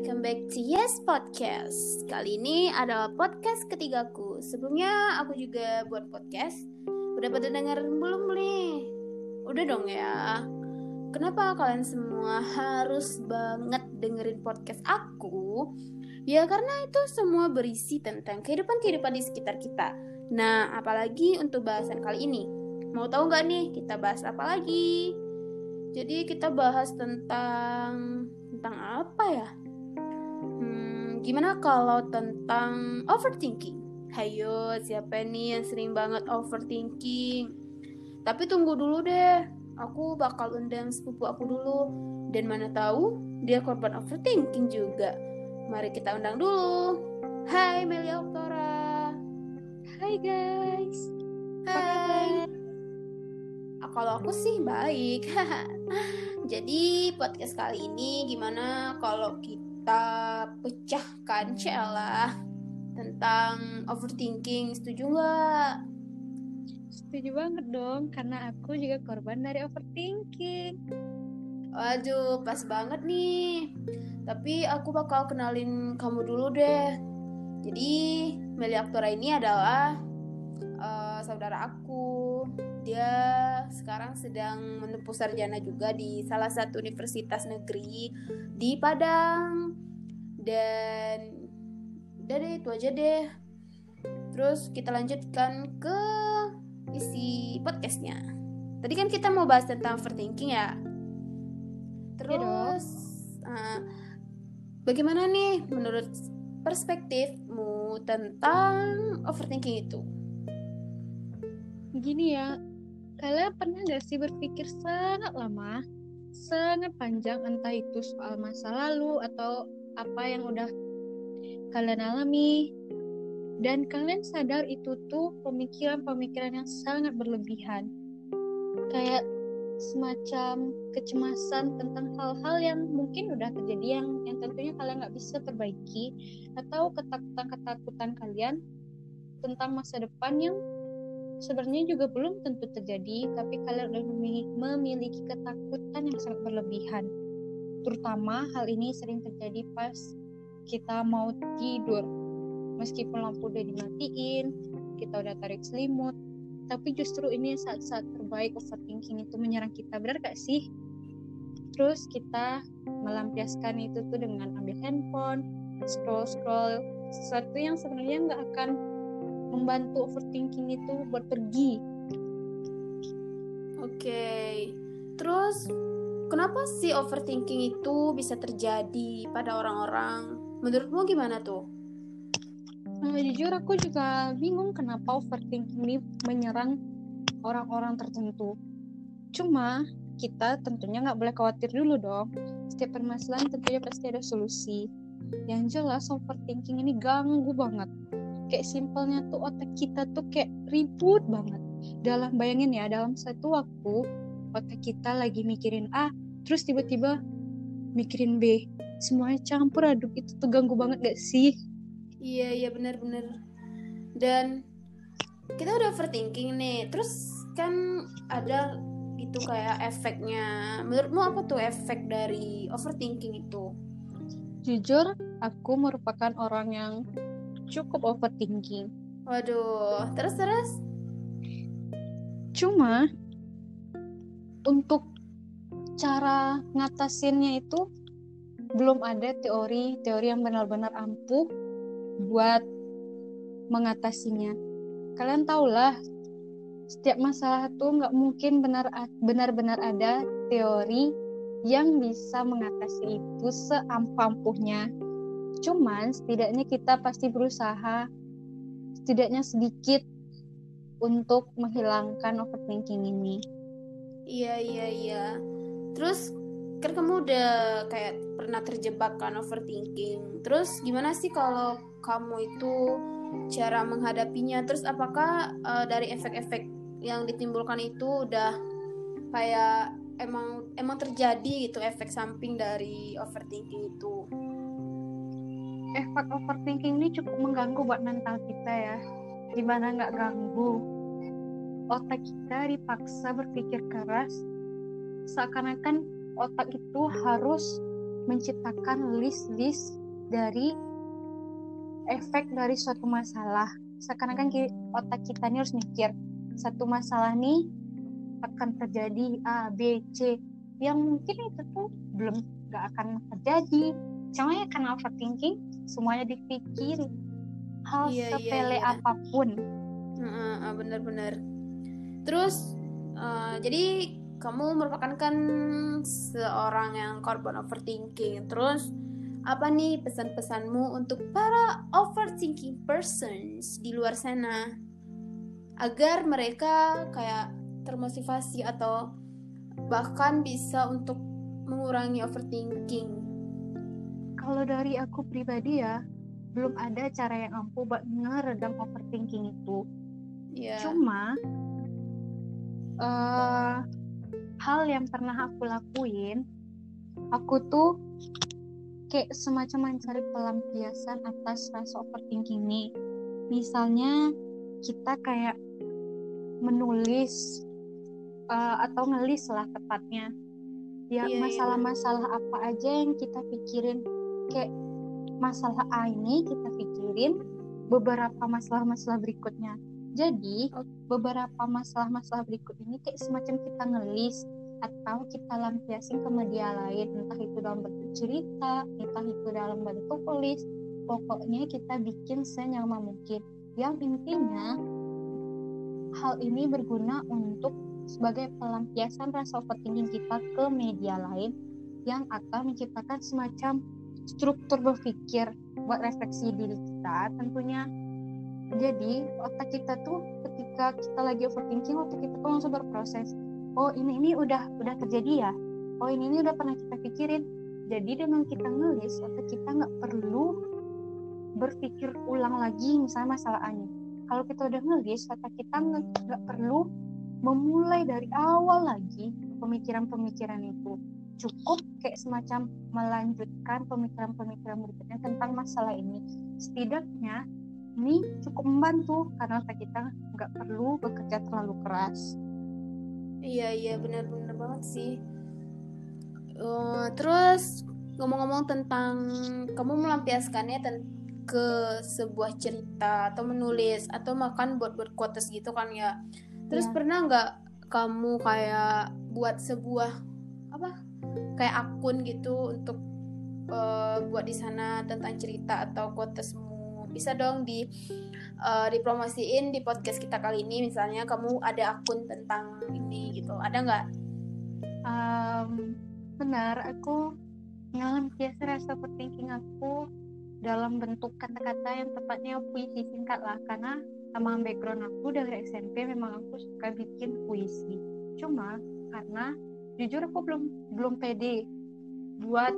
welcome back to Yes Podcast. Kali ini adalah podcast ketigaku. Sebelumnya aku juga buat podcast. Udah pada denger belum nih? Udah dong ya. Kenapa kalian semua harus banget dengerin podcast aku? Ya karena itu semua berisi tentang kehidupan-kehidupan di sekitar kita. Nah, apalagi untuk bahasan kali ini. Mau tahu nggak nih kita bahas apa lagi? Jadi kita bahas tentang tentang apa ya? Gimana kalau tentang overthinking? Hayo, siapa nih yang sering banget overthinking? Tapi tunggu dulu deh. Aku bakal undang sepupu aku dulu. Dan mana tahu dia korban overthinking juga. Mari kita undang dulu. Hai Melia Oktora. Hai guys. Hai. Kalau aku sih baik. Jadi podcast kali ini gimana kalau kita pecahkan celah tentang overthinking? Setuju nggak? Setuju banget dong, karena aku juga korban dari overthinking. Waduh, pas banget nih. Tapi aku bakal kenalin kamu dulu deh. Jadi Melia Aktora ini adalah uh, saudara aku. Dia sekarang sedang menempuh sarjana juga di salah satu universitas negeri di Padang. Dan udah deh itu aja deh. Terus kita lanjutkan ke isi podcastnya. Tadi kan kita mau bahas tentang overthinking ya. Terus uh, bagaimana nih menurut perspektifmu tentang overthinking itu? Gini ya, kalian pernah gak sih berpikir sangat lama, sangat panjang entah itu soal masa lalu atau apa yang udah kalian alami? Dan kalian sadar itu tuh pemikiran-pemikiran yang sangat berlebihan. Kayak semacam kecemasan tentang hal-hal yang mungkin udah terjadi yang yang tentunya kalian nggak bisa perbaiki atau ketakutan-ketakutan kalian tentang masa depan yang sebenarnya juga belum tentu terjadi tapi kalian udah memiliki ketakutan yang sangat berlebihan. Terutama hal ini sering terjadi pas kita mau tidur. Meskipun lampu udah dimatiin kita udah tarik selimut tapi justru ini saat-saat terbaik overthinking itu menyerang kita benar gak sih? Terus kita melampiaskan itu tuh dengan ambil handphone scroll scroll sesuatu yang sebenarnya nggak akan membantu overthinking itu berpergi oke okay. terus kenapa sih overthinking itu bisa terjadi pada orang-orang menurutmu gimana tuh Nah, jujur aku juga bingung kenapa overthinking ini menyerang orang-orang tertentu. Cuma kita tentunya nggak boleh khawatir dulu dong. Setiap permasalahan tentunya pasti ada solusi. Yang jelas overthinking ini ganggu banget. Kayak simpelnya tuh otak kita tuh kayak ribut banget. Dalam bayangin ya, dalam satu waktu otak kita lagi mikirin A, terus tiba-tiba mikirin B. Semuanya campur aduk itu tuh ganggu banget gak sih? Iya iya benar-benar. Dan kita udah overthinking nih. Terus kan ada itu kayak efeknya. Menurutmu apa tuh efek dari overthinking itu? Jujur, aku merupakan orang yang cukup overthinking. Waduh, terus terus? Cuma untuk cara ngatasinnya itu belum ada teori-teori yang benar-benar ampuh buat mengatasinya. Kalian tahulah, setiap masalah tuh nggak mungkin benar benar-benar ada teori yang bisa mengatasi itu seampuh-ampuhnya. Cuman setidaknya kita pasti berusaha setidaknya sedikit untuk menghilangkan overthinking ini. Iya iya iya. Terus kan kamu udah kayak pernah terjebak kan overthinking. Terus gimana sih kalau kamu itu cara menghadapinya? Terus apakah uh, dari efek-efek yang ditimbulkan itu udah kayak emang emang terjadi gitu efek samping dari overthinking itu? Efek overthinking ini cukup mengganggu buat mental kita ya. Gimana nggak ganggu? Otak kita dipaksa berpikir keras seakan-akan otak itu harus menciptakan list-list dari efek dari suatu masalah. Sekarang kan otak kita ini harus mikir satu masalah nih akan terjadi A, B, C yang mungkin itu tuh belum gak akan terjadi. Cuma ya karena overthinking semuanya dipikir hal iya, iya sepele iya, iya. apa pun. Uh, bener-bener. Terus uh, jadi kamu merupakan kan seorang yang korban overthinking. Terus apa nih pesan-pesanmu untuk para overthinking persons di luar sana agar mereka kayak termotivasi atau bahkan bisa untuk mengurangi overthinking? Kalau dari aku pribadi ya, belum ada cara yang ampuh buat ngeredam overthinking itu. Yeah. Cuma uh, hal yang pernah aku lakuin, aku tuh kayak semacam mencari pelampiasan atas rasa overthinking ini. Misalnya kita kayak menulis uh, atau ngelis lah tepatnya ya iya, iya. masalah-masalah iya, apa aja yang kita pikirin kayak masalah A ini kita pikirin beberapa masalah-masalah berikutnya. Jadi beberapa masalah-masalah berikut ini kayak semacam kita ngelis atau kita lampiasin ke media lain. Entah itu dalam bentuk cerita entah itu dalam bentuk tulis pokoknya kita bikin senyaman mungkin. Yang intinya hal ini berguna untuk sebagai pelampiasan rasa overthinking kita ke media lain yang akan menciptakan semacam struktur berpikir buat refleksi diri kita tentunya jadi otak kita tuh ketika kita lagi overthinking otak kita tuh langsung berproses. Oh ini ini udah udah terjadi ya? Oh ini ini udah pernah kita pikirin. Jadi dengan kita nulis otak kita nggak perlu berpikir ulang lagi misalnya masalah ini kalau kita udah nulis otak kita nggak perlu memulai dari awal lagi pemikiran-pemikiran itu cukup kayak semacam melanjutkan pemikiran-pemikiran berikutnya tentang masalah ini setidaknya ini cukup membantu karena kita nggak perlu bekerja terlalu keras Iya iya benar-benar banget sih. Uh, terus ngomong-ngomong tentang kamu melampiaskannya ten ke sebuah cerita atau menulis atau makan buat buat quotes gitu kan ya. Terus ya. pernah nggak kamu kayak buat sebuah apa kayak akun gitu untuk uh, buat di sana tentang cerita atau quotesmu bisa dong di uh, dipromosiin di podcast kita kali ini. Misalnya kamu ada akun tentang ini gitu. Ada nggak? Um, benar. Aku biasa rasa overthinking aku dalam bentuk kata-kata yang tepatnya puisi singkat lah. Karena sama background aku dari SMP memang aku suka bikin puisi. Cuma karena jujur aku belum belum pede buat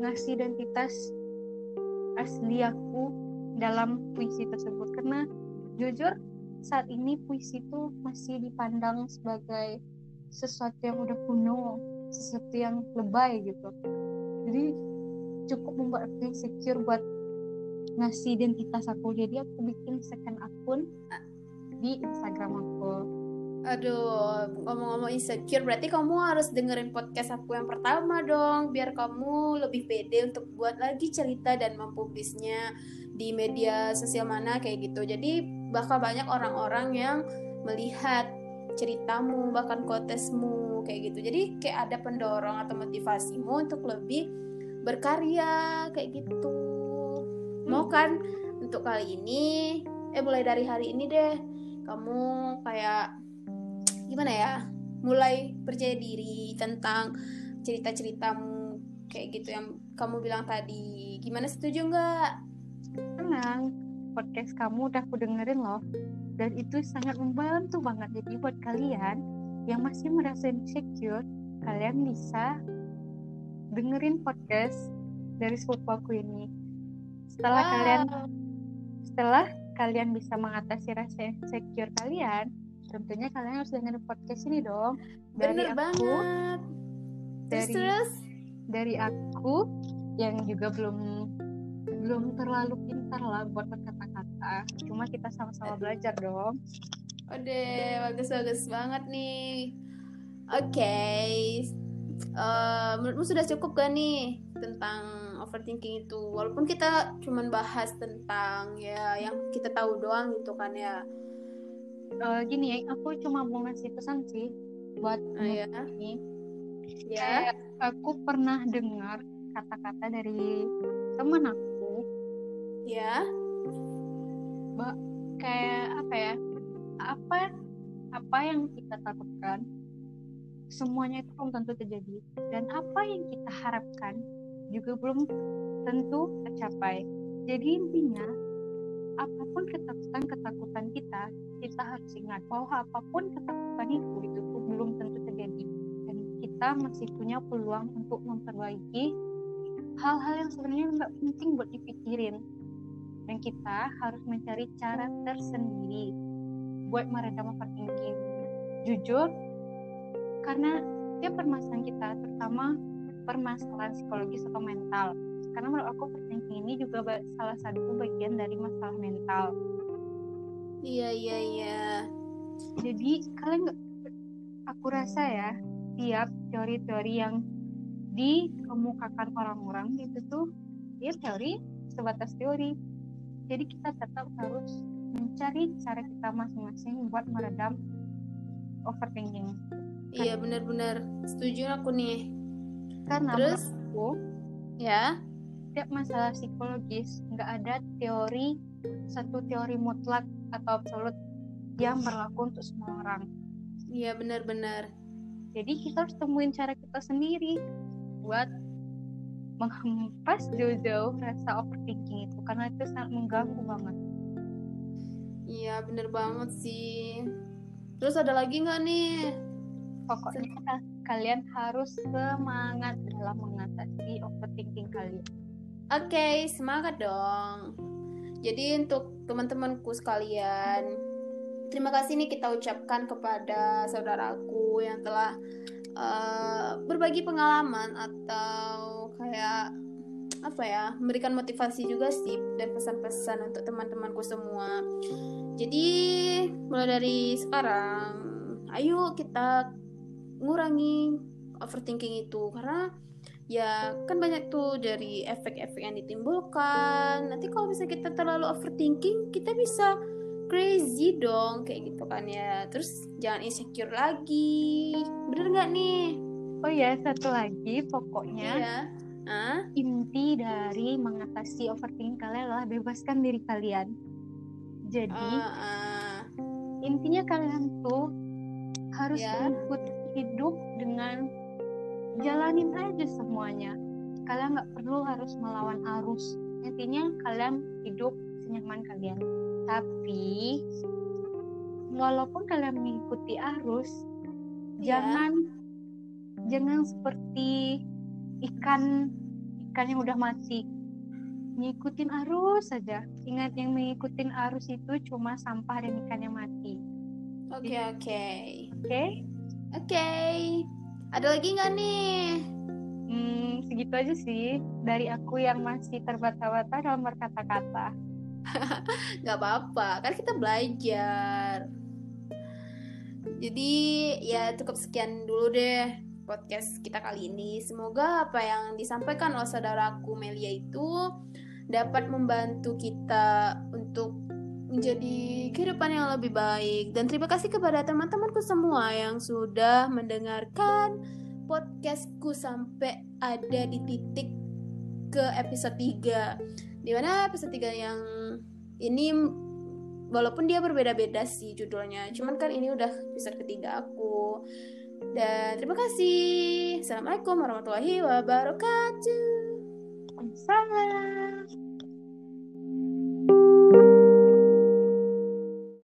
ngasih identitas asli aku dalam puisi tersebut. Karena jujur saat ini puisi itu masih dipandang sebagai sesuatu yang udah kuno sesuatu yang lebay gitu. Jadi cukup membuat aku insecure buat ngasih identitas aku. Jadi aku bikin second akun di Instagram aku Aduh, ngomong-ngomong insecure, berarti kamu harus dengerin podcast aku yang pertama dong, biar kamu lebih pede untuk buat lagi cerita dan mempublisnya di media sosial mana kayak gitu. Jadi bakal banyak orang-orang yang melihat ceritamu bahkan kotesmu kayak gitu. Jadi kayak ada pendorong atau motivasimu untuk lebih berkarya kayak gitu. Mau kan? Untuk kali ini eh mulai dari hari ini deh. Kamu kayak gimana ya mulai percaya diri tentang cerita-ceritamu kayak gitu yang kamu bilang tadi. Gimana setuju nggak? Tenang podcast kamu udah aku dengerin loh. Dan itu sangat membantu banget. Jadi buat kalian yang masih merasa insecure kalian bisa dengerin podcast dari sepupu aku ini. Setelah wow. kalian setelah kalian bisa mengatasi rasa insecure kalian tentunya kalian harus dengerin podcast ini dong. Dari Bener aku banget. dari terus, dari aku yang juga belum belum terlalu pintar lah buat kata-kata cuma kita sama-sama belajar dong. Oke, bagus-bagus banget nih. Oke, okay. uh, menurutmu sudah cukup gak nih tentang overthinking itu? Walaupun kita cuman bahas tentang ya yang kita tahu doang gitu kan ya uh, gini ya aku cuma mau ngasih pesan sih buat oh, ya. ini. Ya Kayak aku pernah dengar kata-kata dari teman aku. Ya mbak kayak apa ya? Apa apa yang kita takutkan semuanya itu belum tentu terjadi. Dan apa yang kita harapkan juga belum tentu tercapai. Jadi intinya apa pun ketakutan-ketakutan kita kita harus ingat bahwa apa pun ketakutan itu itu belum tentu terjadi. Dan kita masih punya peluang untuk memperbaiki hal-hal yang sebenarnya nggak penting buat dipikirin. Dan kita harus mencari cara tersendiri buat meredam overthinking jujur karena dia permasalahan kita terutama permasalahan psikologis atau mental karena menurut aku overthinking ini juga salah satu bagian dari masalah mental. Iya iya iya. Jadi kalian aku rasa ya tiap teori-teori yang dikemukakan orang-orang itu tuh dia teori sebatas teori. Jadi kita tetap harus mencari cara kita masing-masing buat meredam overthinking. Iya benar-benar. Setuju aku nih. karena Terus? menurutku, Ya, setiap masalah psikologis nggak ada teori satu teori mutlak atau absolut yang berlaku untuk semua orang iya benar-benar. jadi kita harus temuin cara kita sendiri buat menghempas jauh-jauh rasa overthinking itu karena itu sangat mengganggu banget Iya bener banget sih. Terus ada lagi nggak nih? pokoknya kalian harus semangat dalam mengatasi overthinking kalian Oke, semangat dong. Jadi untuk teman-temanku sekalian, terima kasih nih kita ucapkan kepada saudaraku yang telah uh, berbagi pengalaman atau kayak apa ya, memberikan motivasi juga sih dan pesan-pesan untuk teman-temanku semua. Jadi mulai dari sekarang, ayo kita ngurangi overthinking itu karena ya kan banyak tuh dari efek-efek yang ditimbulkan. Nanti kalau bisa kita terlalu overthinking kita bisa crazy dong kayak gitu kan ya. Terus jangan insecure lagi. Bener nggak nih? Oh ya satu lagi pokoknya iya. Ah inti dari mengatasi overthinking kalian adalah bebaskan diri kalian. Jadi ah, ah. intinya kalian tuh harus ikut hidup dengan jalanin aja semuanya. Kalian nggak perlu harus melawan arus. Intinya kalian hidup senyaman kalian. Tapi walaupun kalian mengikuti arus Ya. jangan jangan seperti ikan ikan yang udah mati. Ngikutin arus saja. Ingat yang mengikutin arus itu cuma sampah dan ikan yang mati. Oke oke. oke? Oke ada lagi nggak nih? Hmm, segitu aja sih. Dari aku yang masih terbata-bata dalam berkata-kata. nggak apa-apa kan kita belajar. Jadi ya cukup sekian dulu deh podcast kita kali ini. Semoga apa yang disampaikan oleh saudaraku Melia itu dapat membantu kita untuk menjadi kehidupan yang lebih baik. Dan terima kasih kepada teman-temanku semua yang sudah mendengarkan podcastku sampai ada di titik ke episode 3 di mana episode 3 yang ini walaupun dia berbeda-beda sih judulnya cuman kan ini udah episode ketiga aku. Dan terima kasih. Assalamualaikum warahmatullahi wabarakatuh